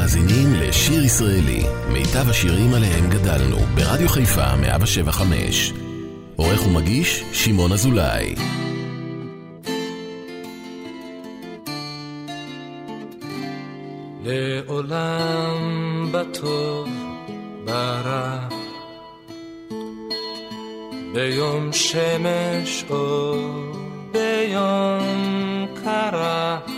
מאזינים לשיר ישראלי, מיטב השירים עליהם גדלנו, ברדיו חיפה 175. עורך ומגיש, שמעון אזולאי. לעולם בטוב, ברע, ביום שמש או ביום קרה.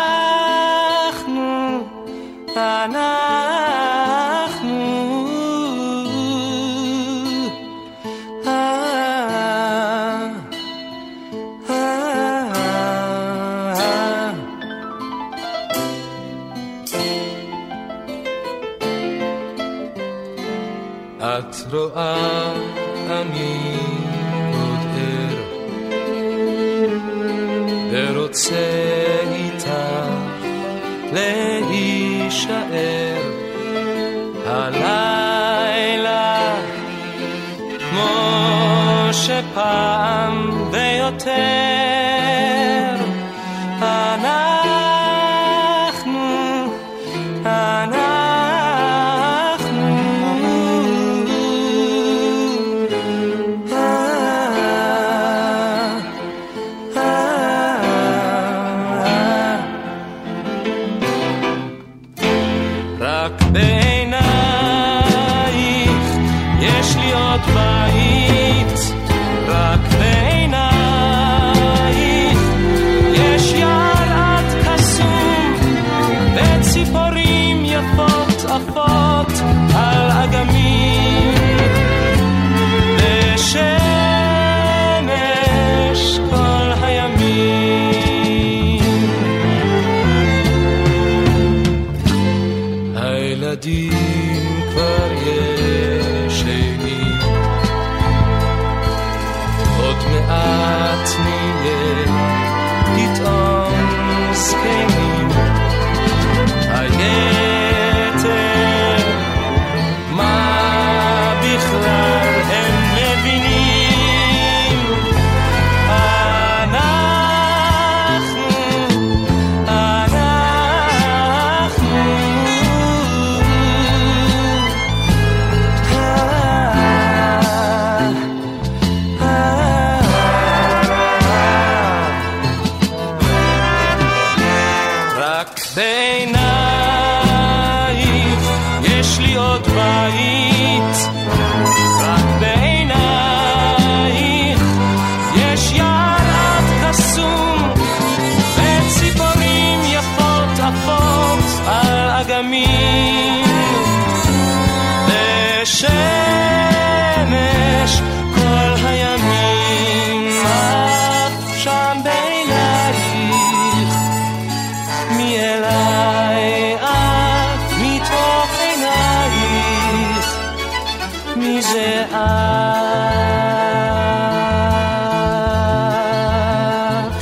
כמו שפעם ויותר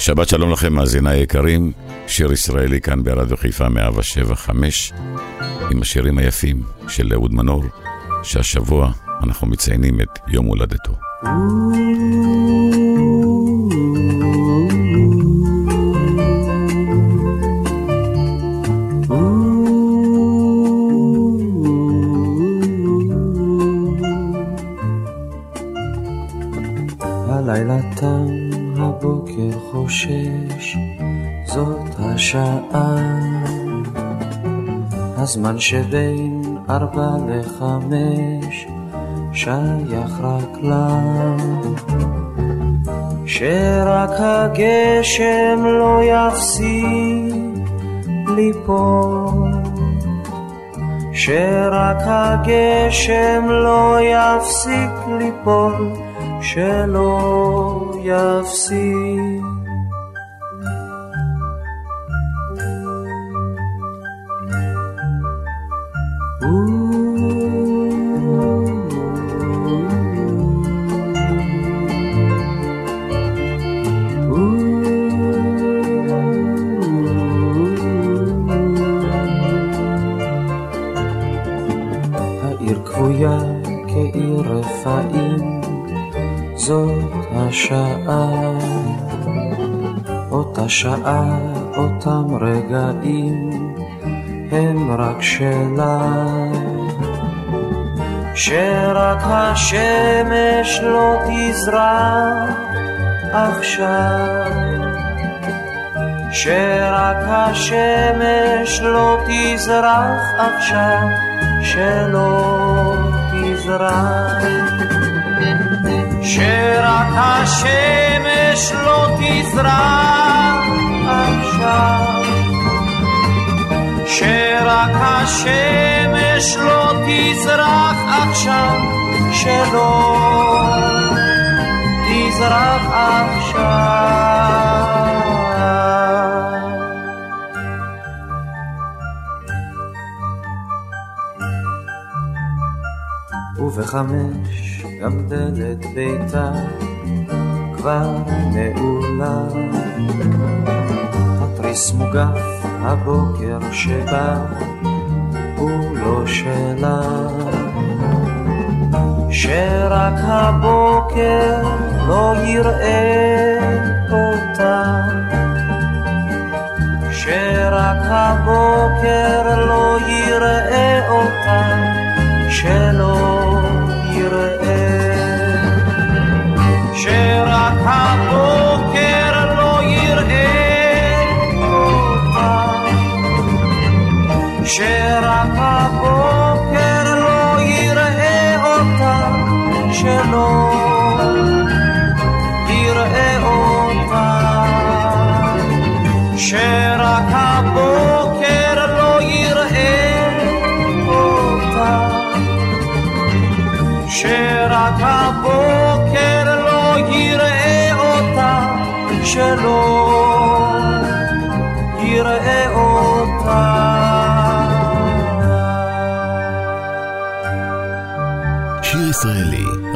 שבת שלום לכם, מאזיני היקרים, שיר ישראלי כאן ברדיו חיפה 175, עם השירים היפים של אהוד מנור, שהשבוע אנחנו מציינים את יום הולדתו. הלילה תם הבוקר חושש, זאת השעה. הזמן שבין ארבע לחמש שייך רק לה. שרק הגשם לא יפסיק ליפול. שרק הגשם לא יפסיק ליפול, שלא יפסיק. כעיר אותה שעה, אותם רגעים, הם רק שלה. שרק השמש לא תזרח עכשיו. שרק השמש לא תזרח עכשיו, שלא תזרח. שרק השמש לא תזרח השמש לא תזרח עכשיו, שלא תזרח עכשיו. ובחמש גם דלת ביתה כבר נעולה. התריס מוגף הבוקר שבא הוא לא שלה. שרק הבוקר לא יראה אותה. שרק הבוקר לא יראה אותה, שלא יראה. שרק הבוקר שרק הבוקר לא יראה אותה, שלא יראה אותה. שרק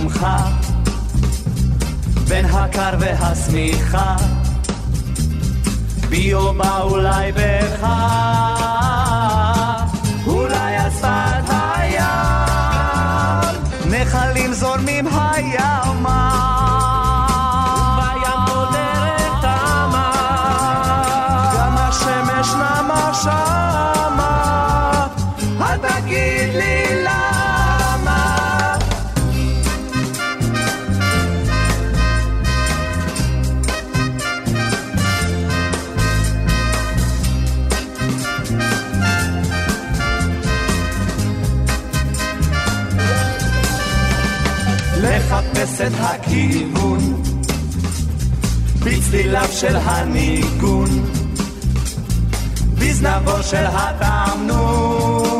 השמחה, בין הקר והשמיכה, בי או בא אולי בך. את הכיוון. בצליליו של הניגון. בזנבו של התעמנון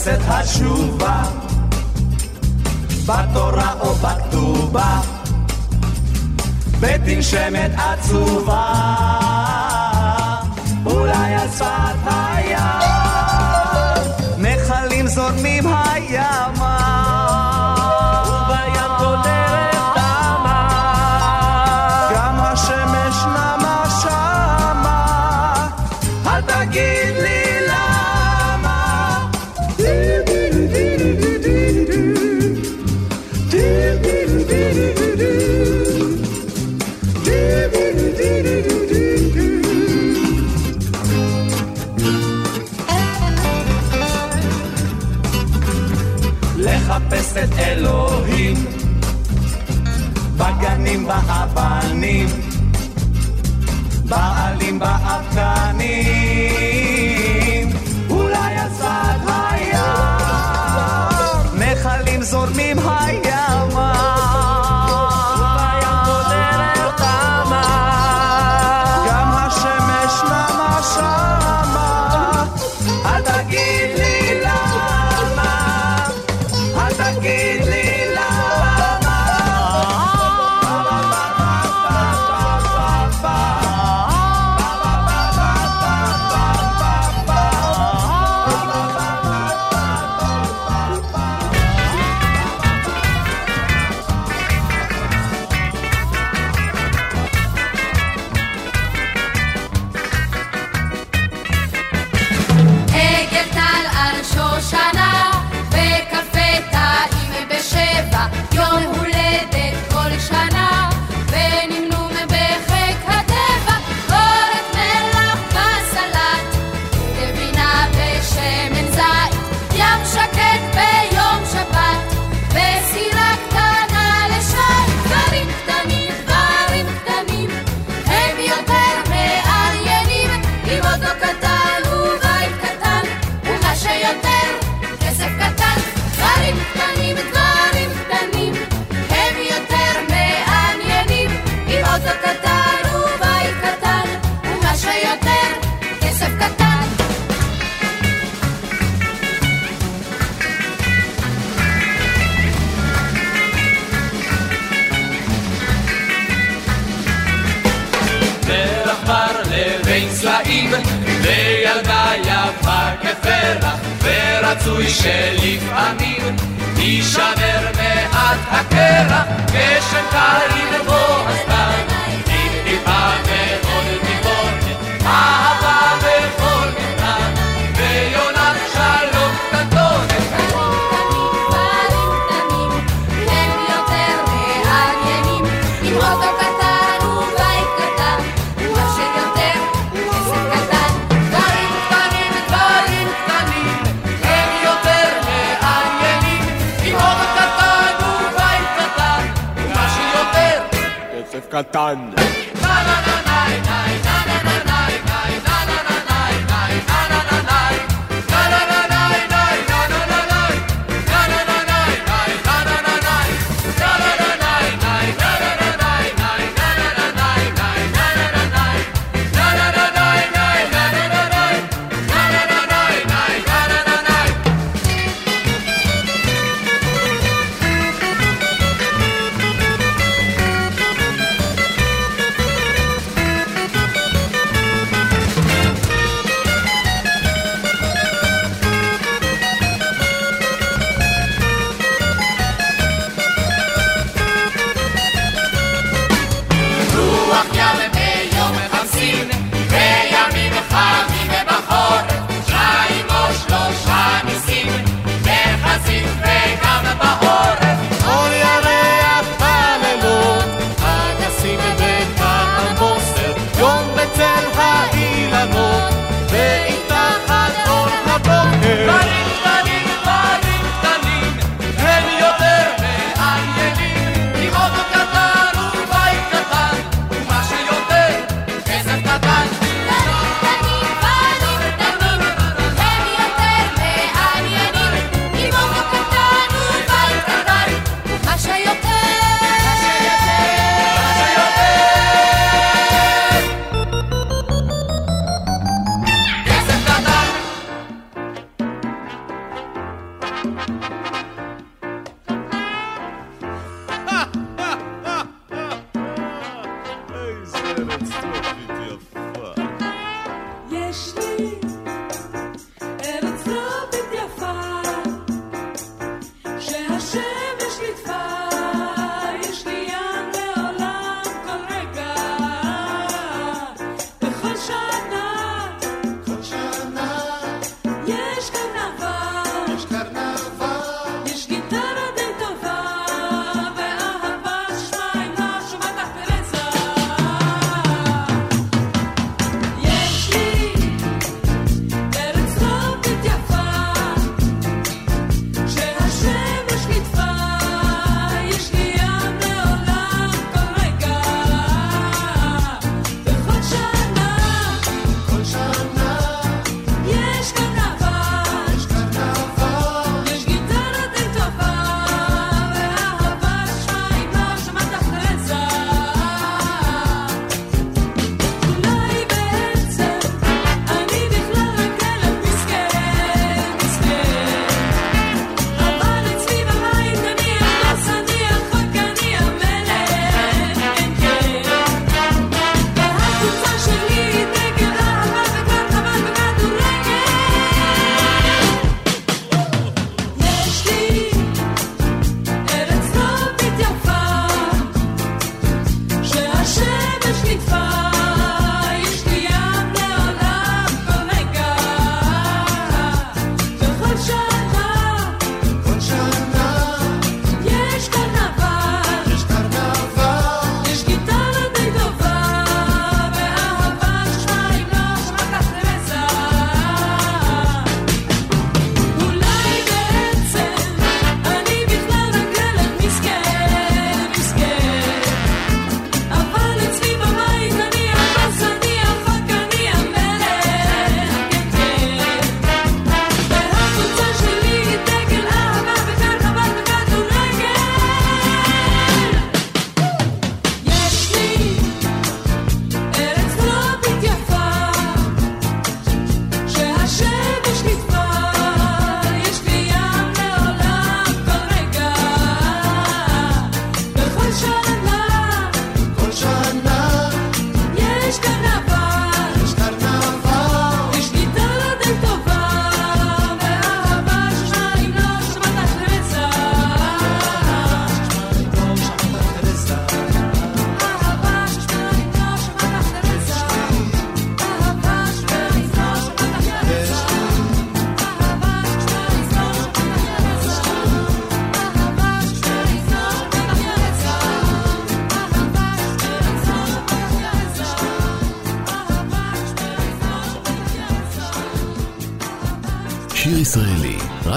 חסד התשובה, בתורה או בכתובה, בתנשמת עצובה, אולי על שפת הים, נחלים זורמים הים. היה בא כפרח, ורצוי שלפעמים יישמר מעט הקרח, גשם קרעי לבוא הסתם, טיפ טיפה Done.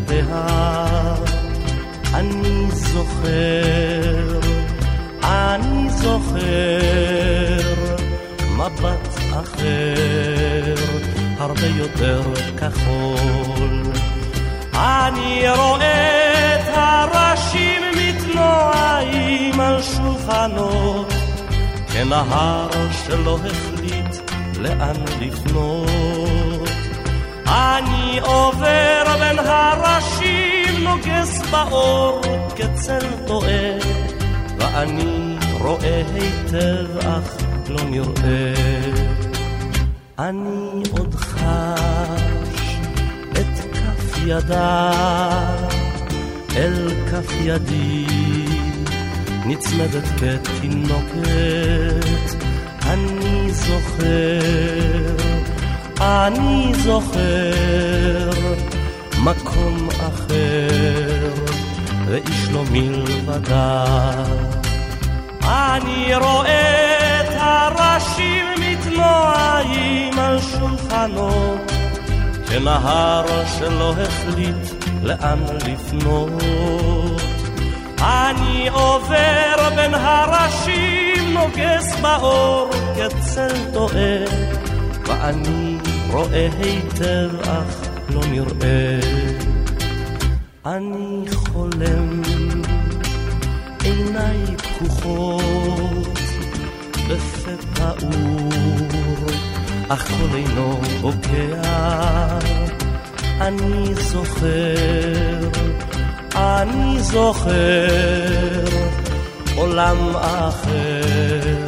ידיה. אני זוכר, אני זוכר, מבט אחר, הרבה יותר כחול. אני רואה את הראשים מתנועים על שולחנות, כנהר שלא החליט לאן לפנות. אני עובר בין נוגס באור כצל טועה, ואני רואה היטב אך לא נראה. אני עוד חש את כף ידה אל כף ידי נצמדת כתינוקת אני זוכר, אני זוכר מקום אחר ואיש לא מלבדה אני רואה את הראשים מתנועים על שולחנות כנהר שלא החליט לאן לפנות. אני עובר בין הראשים, נוגס באור כצל טועה, ואני רואה היטב אך לא נראה. אני חולם, עיניי פקוחות, בפה פעור, אך קול אינו בוקע. אני זוכר, אני זוכר, עולם אחר,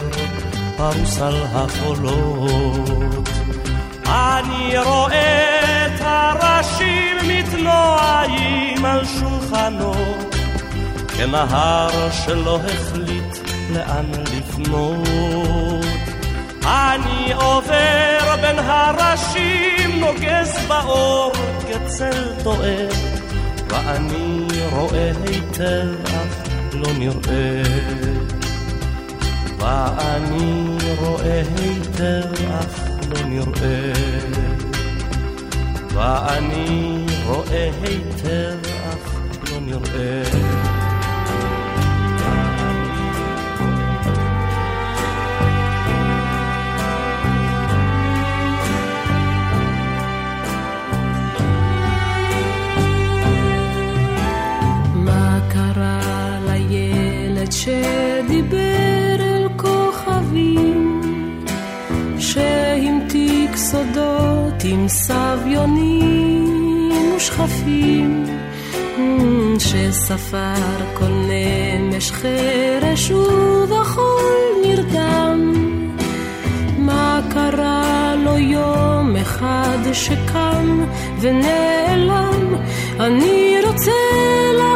פרוס על החולות. אני רואה את הראשים מתנועים על שולחנות, כנהר שלא החליט לאן לפנות. אני עובר בין הראשים, נוגס באור כצל טועה, ואני רואה היטב אך לא נראה. ואני רואה היטב אך לא נראה. ואני רואה היטב אך לא נראה. ושכפים, אמ, שספר כל נמש חרש ובחול נרדם. מה קרה לו יום אחד שקם ונעלם? אני רוצה לחזור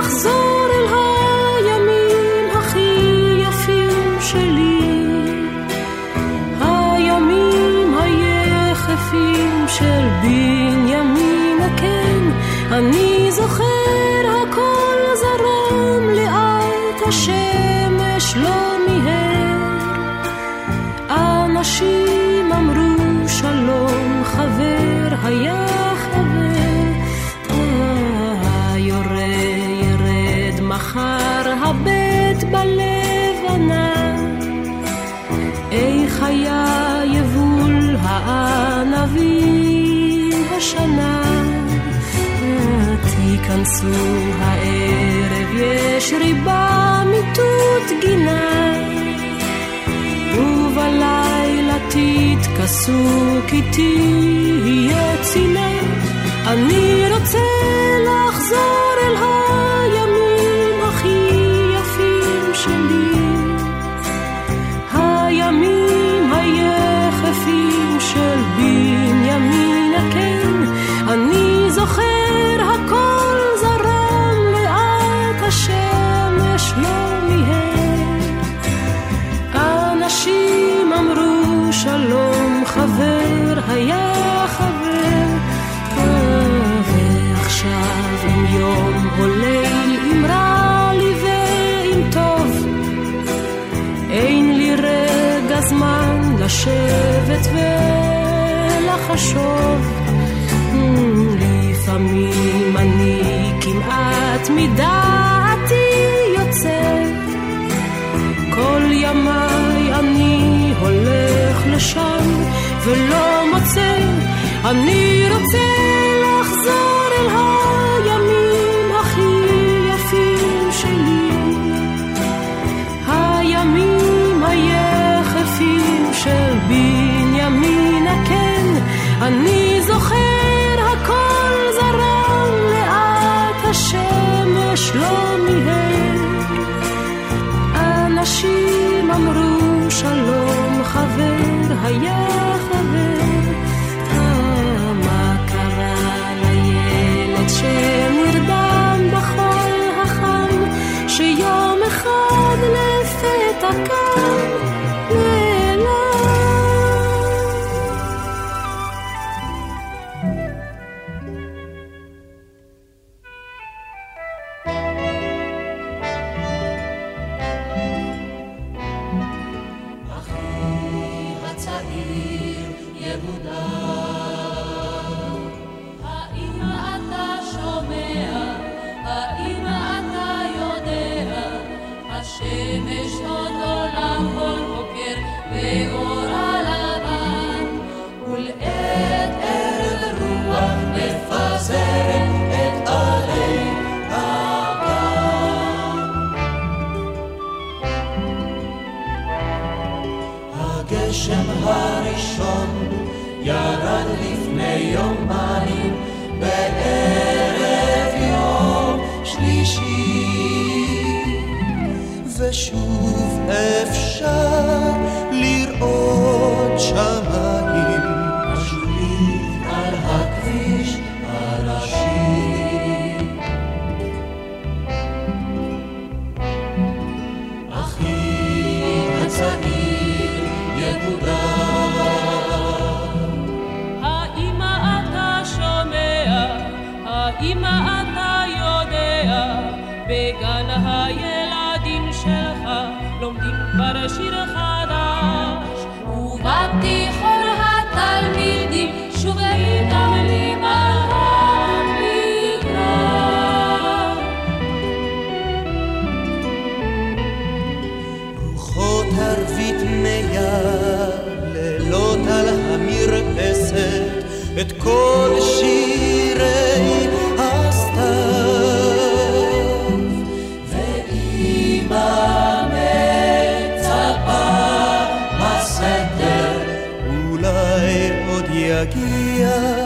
השנה? תיכנסו הערב, יש ריבה מיטוט גינה. ובלילה תתכסו כי תהיה צינה. אני לפעמים אני כמעט מדעתי יוצאת, כל ימיי אני הולך לשם ולא מוצא, אני את כל שירי הסתיו. ואימא מצפה בסתר, אולי עוד יגיע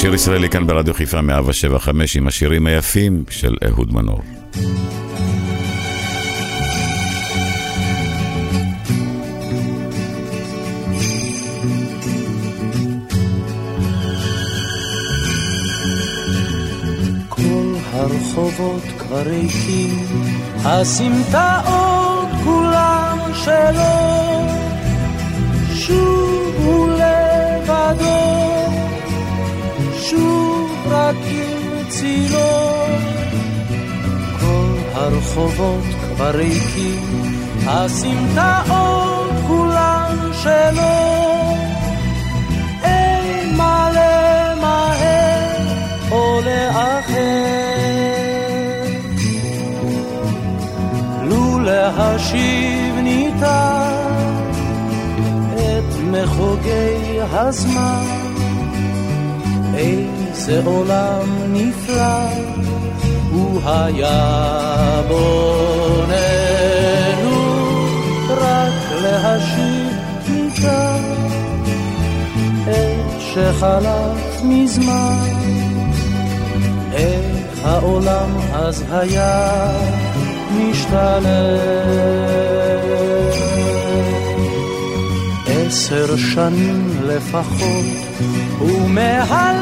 שיר ישראלי כאן ברדיו חיפה 175 עם השירים היפים של אהוד מנור. הרחובות כבר ריקים, הסמטאות כולם שלו, שוב הוא לבדו. עם צילו. כל הרחובות כבר ריקים, הסמטאות כולן שלו. אין מה למהר או לאחר. לו להשיב ניתן את מחוגי הזמן, איזה עולם נפלא הוא היה בוננו, רק להשיב ניתן את שחלף מזמן, איך העולם אז היה משתנה. עשר שנים לפחות, מהלך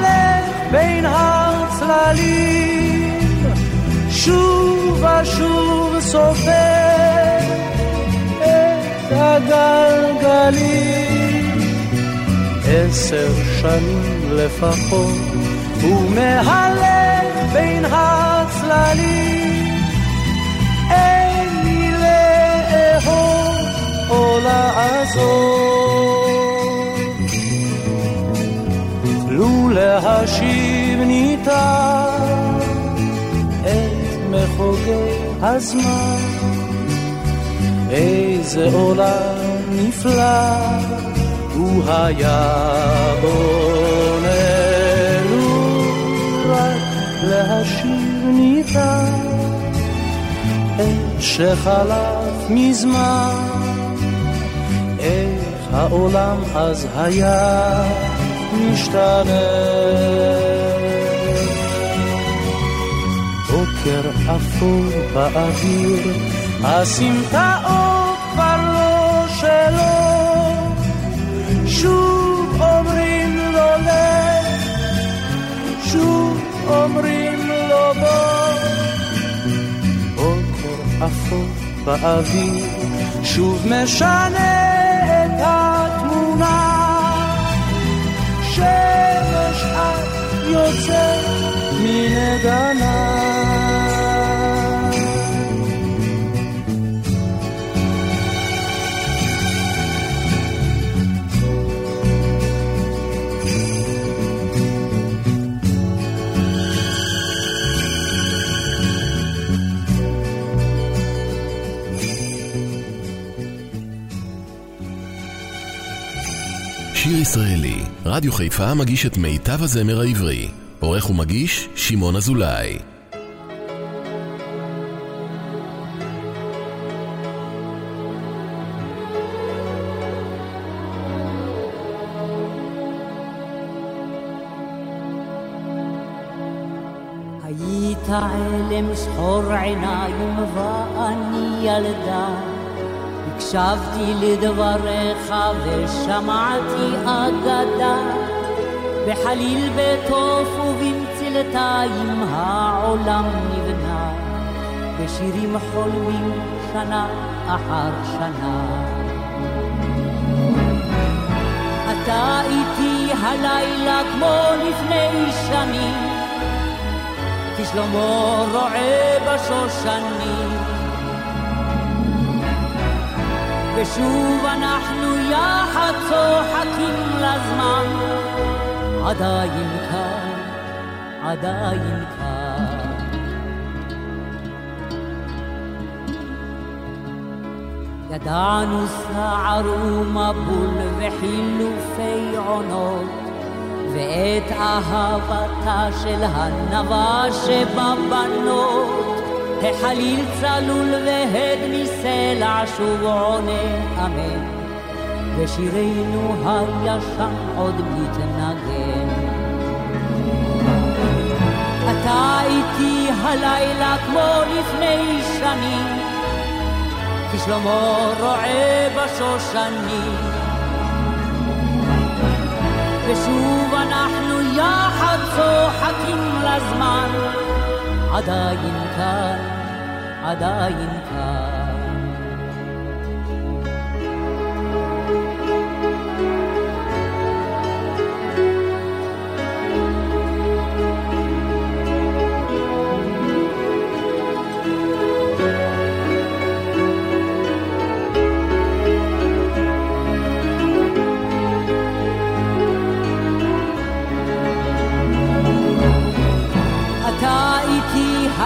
בין הצללים, שוב ושוב סופר את הגלגלים. עשר שנים לפחות, הוא מהלך בין הצללים. אין לי לאהוב או לעזור. להשיב ניתן את מחוגי הזמן, איזה עולם נפלא הוא היה בוננו, רק להשיב ניתן את שחלף מזמן, איך העולם אז היה משתנה. בוקר אפור באוויר, הסמטאות כבר לא שלו, שוב אומרים לו לך, שוב אומרים לו בוא. בוקר אפור באוויר, שוב משנה את התמונה. שמש את יוצאת מנגנה. שיר ישראלי, רדיו חיפה מגיש את מיטב הזמר העברי. עורך ומגיש, שמעון אזולאי. היית עלם שחור עיניים ואני ילדה הקשבתי לדבריך ושמעתי אגדה. בחליל בתוף ובמצלתיים העולם נבנה. בשירים חולמים שנה אחר שנה. אתה איתי הלילה כמו לפני שנים. כשלמה רועה בשושנים ושוב אנחנו יחד צוחקים לזמן. עדיין כאן, עדיין כאן. ידענו סער ומבול וחילופי עונות ואת אהבתה של הנבה שבבנות החליל צלול והד מסלע שוב עונה אמן. ושירנו הישן עוד מתנגן אתה איתי הלילה כמו לפני שנים. כשלמה רועה בשושנים ושוב אנחנו יחד צוחקים לזמן עדיין כאן, עדיין כאן.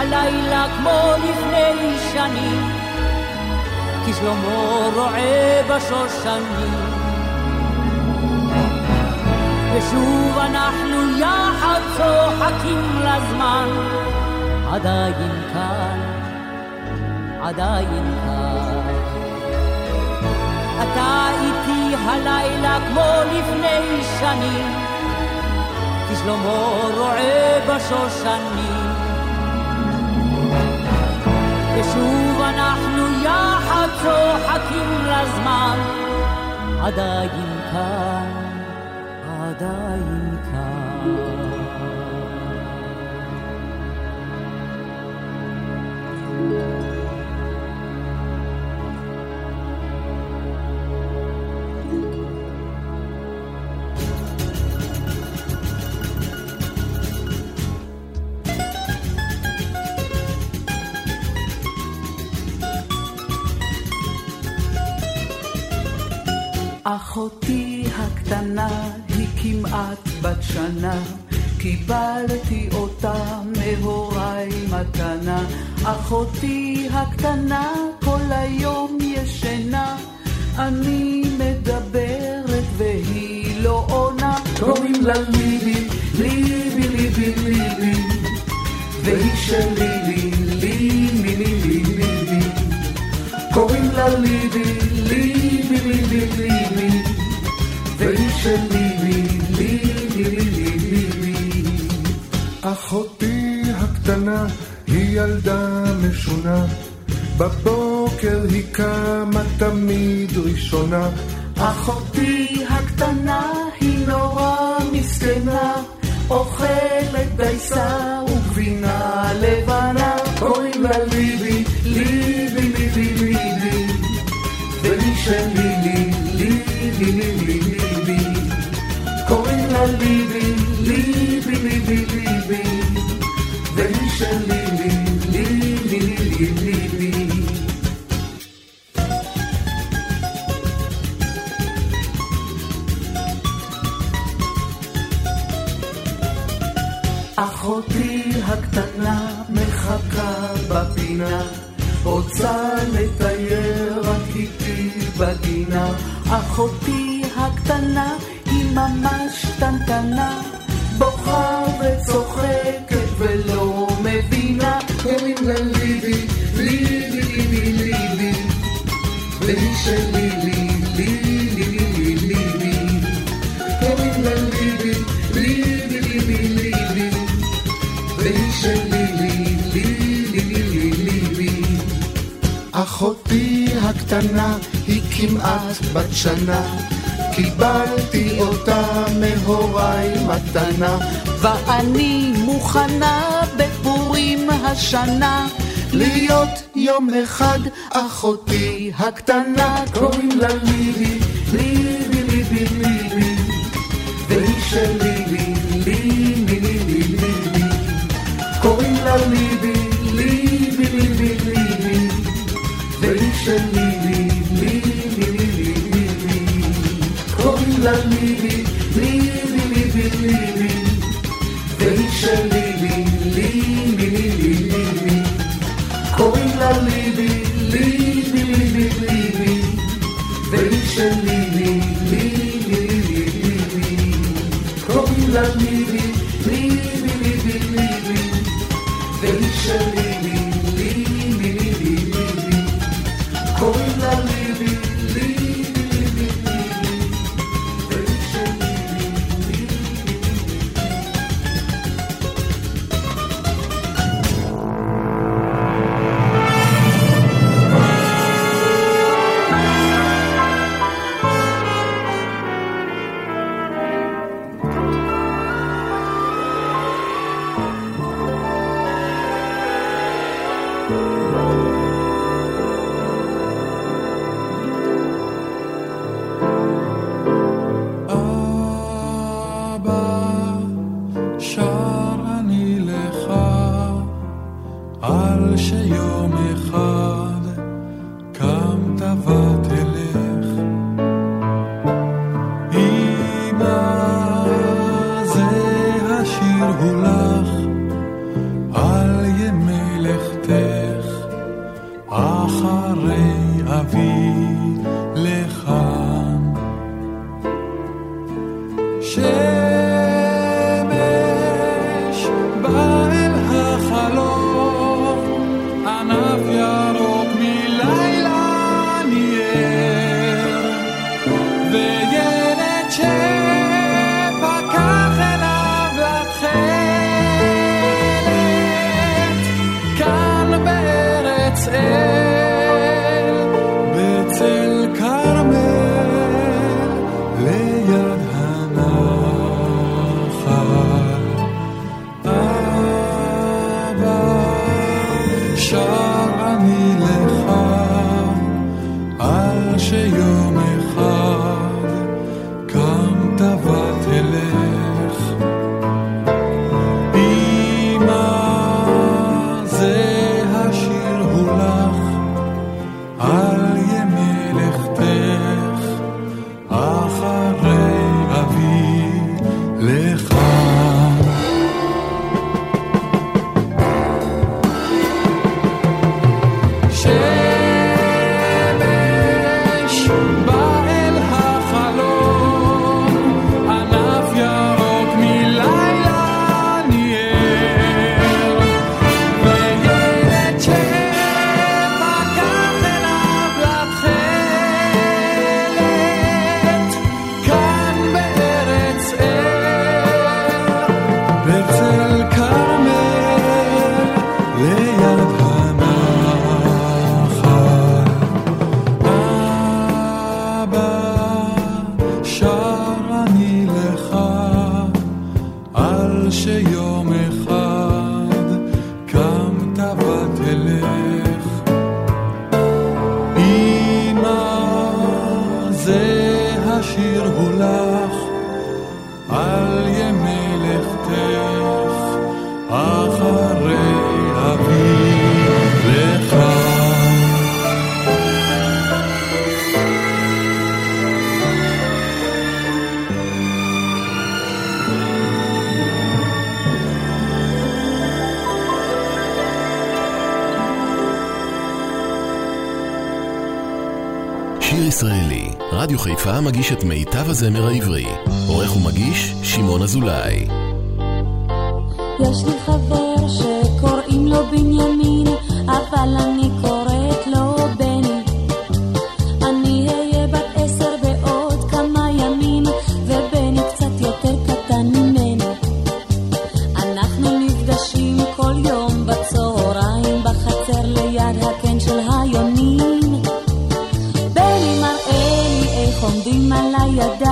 הלילה כמו לפני שנים, כי שלמה רועה בשושנים. ושוב אנחנו יחד צוחקים לזמן, עדיין כאן, עדיין כאן. אתה איתי הלילה כמו לפני שנים, כי שלמה רועה בשושנים. יחד צוחקים לזמן, עדיין כאן, עדיין כאן. אחותי הקטנה היא כמעט בת שנה, קיבלתי אותה מהוריי מתנה. אחותי הקטנה כל היום ישנה, אני מדברת והיא לא עונה. קוראים לה ליבי, ליבי, ליבי, ליבי, והיא שלי, לי, ליבי, ליבי, ליבי. קוראים לה ליבי, ליבי, ליבי, ליבי, והיא שלי, לי, ליבי, ליבי, ליבי. אחותי הקטנה היא ילדה משונה, בבוקר היא קמה תמיד ראשונה. אחותי הקטנה היא נורא מסכנה, אוכלת דייסה וגבינה לבנה. קוראים לה ליבי, מחכה בפינה, רוצה לטייר רק איתי בגינה. אחותי הקטנה היא ממש קטנטנה, בוכה וצוחקת הקטנה היא כמעט בת שנה, קיבלתי אותה מהוריי מתנה. ואני מוכנה בפורים השנה להיות יום אחד אחותי הקטנה, קוראים לה ליבי, ליבי, ליבי, ליבי, והיא שלי, לי, ליבי, ליבי, ליבי. קוראים לה ליבי, ליבי, ליבי, ליבי, והיא שלי, לי, ליבי, קוראים לה ליבי, ליבי, ליבי, ליבי, והיא שלי, לי, ליבי, ליבי, ליבי. קוראים לה ליבי, ליבי, ליבי, ליבי, והיא שלי, לי, ליבי, ליבי, ליבי. קוראים לה ליבי, ליבי, מגיש את מיטב הזמר העברי. עורך ומגיש, שמעון אזולאי. יש לי חבר Dada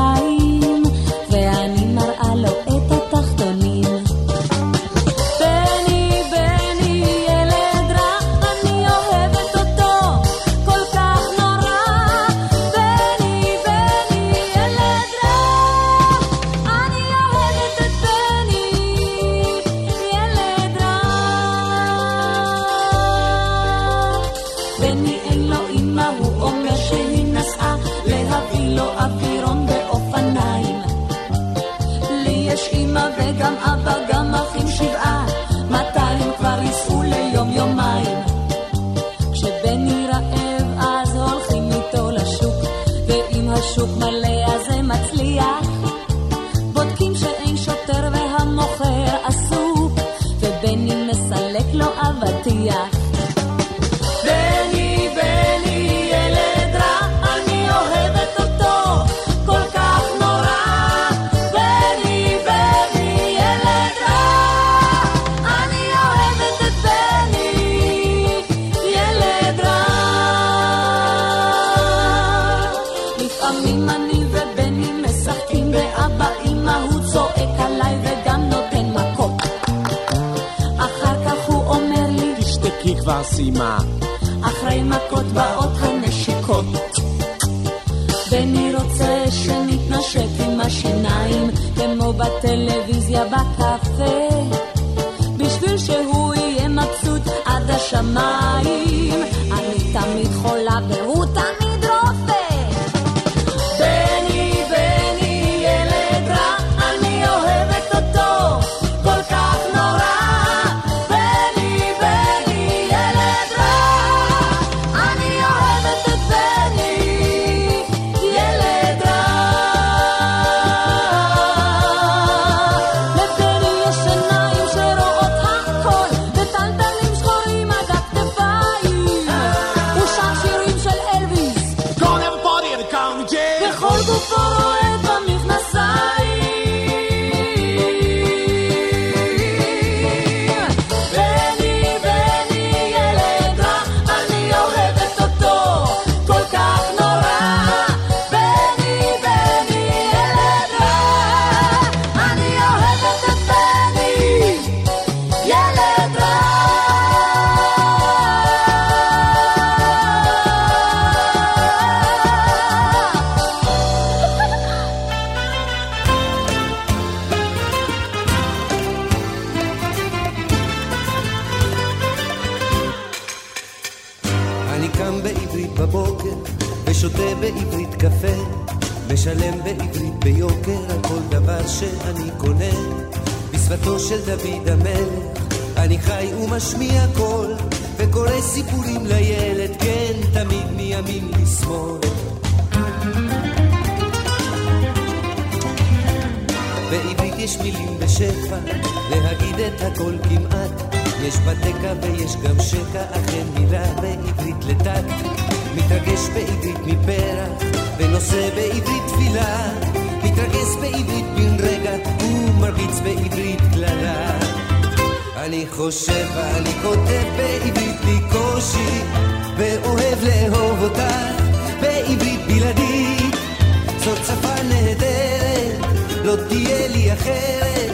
יפה נהדרת, לא תהיה לי אחרת,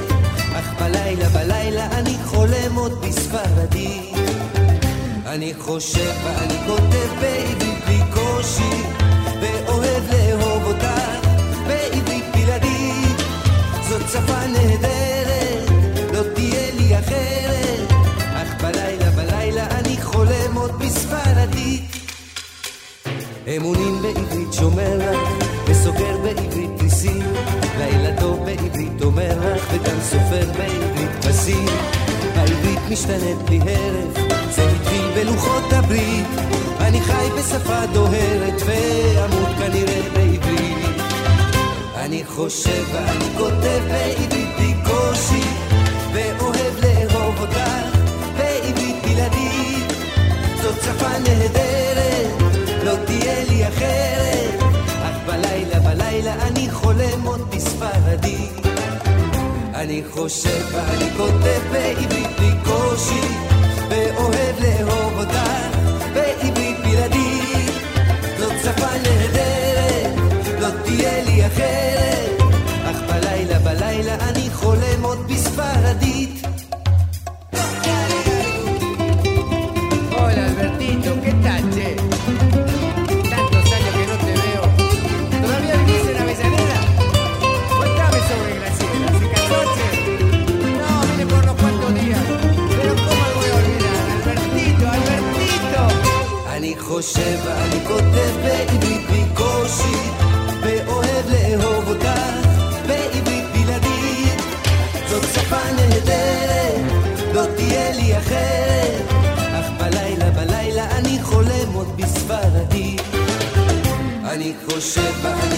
אך בלילה בלילה אני חולם עוד בספרדית. אני חושב ואני כותב בעברית בלי קושי, ואוהב לאהוב אותך בעברית בלעדית. זאת שפה נהדרת, לא תהיה לי אחרת, אך בלילה בלילה אני חולם עוד בספרדית. אמונים בעברית שומר לך וסוגר בעברית תריסים, לילה טוב בעברית אומר לך, וגם סופר בעברית פסים. העברית משתנית בלי הרף, זה התחיל בלוחות הברית, אני חי בשפה דוהרת, ואמות כנראה בעברית. אני חושב ואני כותב בעברית בלי קושי, ואוהב לאהוב אותך בעברית בלעדית. זאת שפה נהדרת, לא תהיה לי אחרת, בלילה אני חולם עוד בספרדית. אני חושב ואני כותב בעברית בלי קושי, ואוהב לאהוב אותך בעברית בלעדית. זאת שפה נהדרת, לא תהיה לי אחרת, חושב ואני כותב בעברית בקושי, ואוהב לאהוב אותך בעברית בלעדית. זאת שפה נהדרת, לא תהיה לי אחרת, אך בלילה בלילה אני חולם עוד בספרדית. אני חושב ואני כותב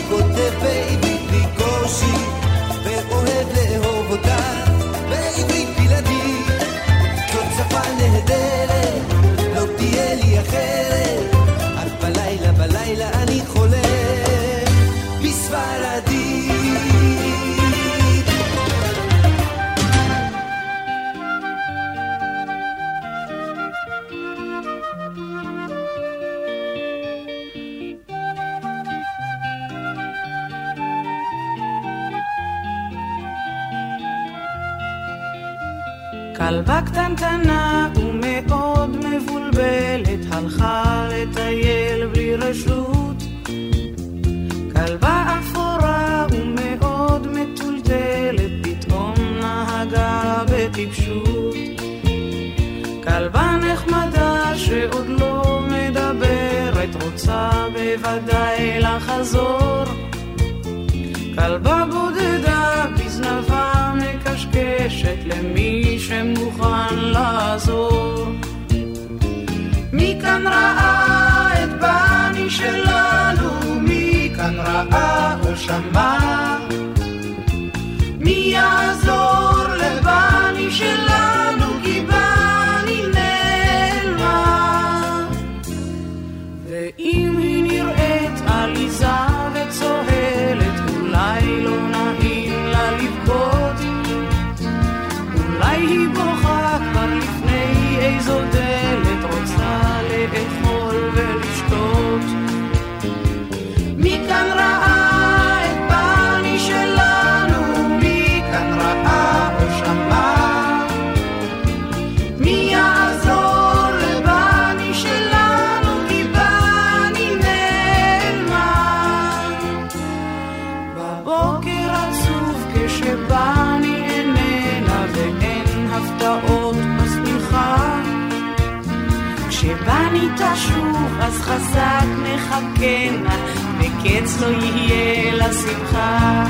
תחכנה, וקץ לא יהיה לשמחה.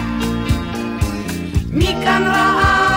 מכאן רעה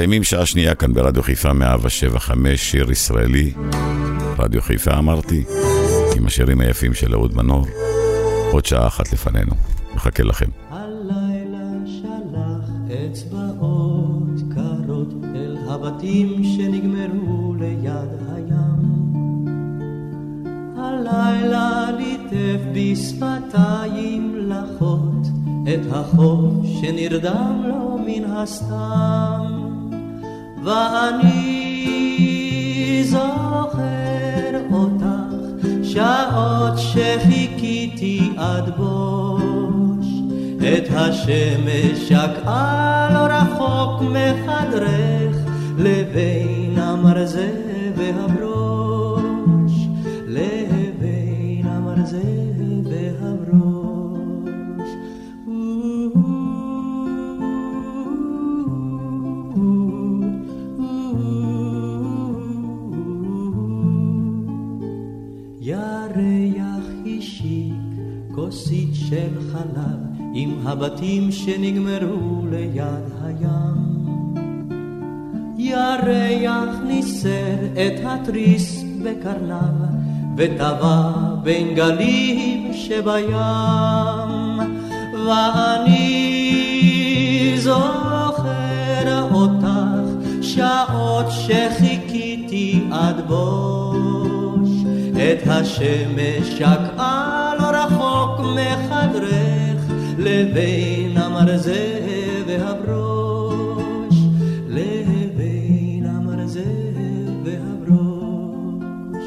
מסיימים שעה שנייה כאן ברדיו חיפה 175, שיר ישראלי. רדיו חיפה אמרתי, עם השירים היפים של אהוד מנור. עוד שעה אחת לפנינו. מחכה לכם. הבתים שנגמרו ליד הים. הלילה ליטף בשפתיים לחות את החוף שנרדם לו מן הסתם. ואני זוכר אותך שעות שחיכיתי עד בוש את השמש שקעה עם הבתים שנגמרו ליד הים. ירח ניסר את התריס בקרניו וטבע בין גלים שבים. ואני זוכר אותך שעות שחיכיתי עד בוש את השמש שקעה לא רחוק מחדרך לבין המרזה והברוש לבין המרזה והברוש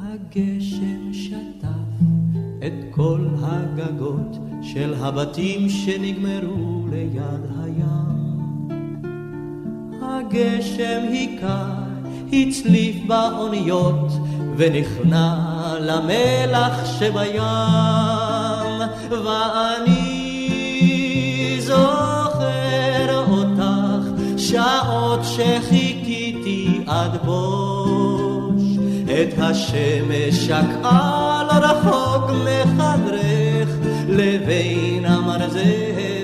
הגשם שטף את כל הגגות של הבתים שנגמרו ליד הים. גשם היכה, הצליף באוניות, ונכנע למלח שבים. ואני זוכר אותך, שעות שחיכיתי עד בוש, את השמש שקעה לא רחוק מחדרך, לבין המרזל.